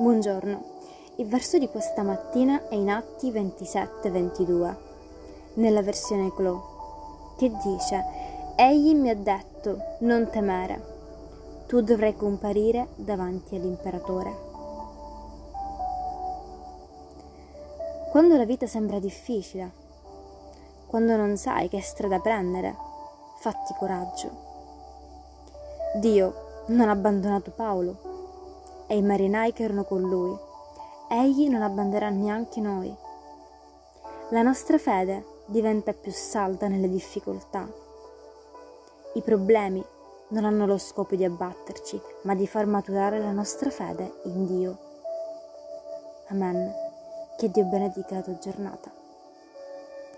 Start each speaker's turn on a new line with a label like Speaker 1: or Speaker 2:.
Speaker 1: Buongiorno, il verso di questa mattina è in Atti 27-22, nella versione Clo, che dice Egli mi ha detto, non temere, tu dovrai comparire davanti all'imperatore. Quando la vita sembra difficile, quando non sai che strada prendere, fatti coraggio. Dio non ha abbandonato Paolo e i marinai che erano con lui. Egli non abbandonerà neanche noi. La nostra fede diventa più salda nelle difficoltà. I problemi non hanno lo scopo di abbatterci, ma di far maturare la nostra fede in Dio. Amen. Che Dio benedica la tua giornata.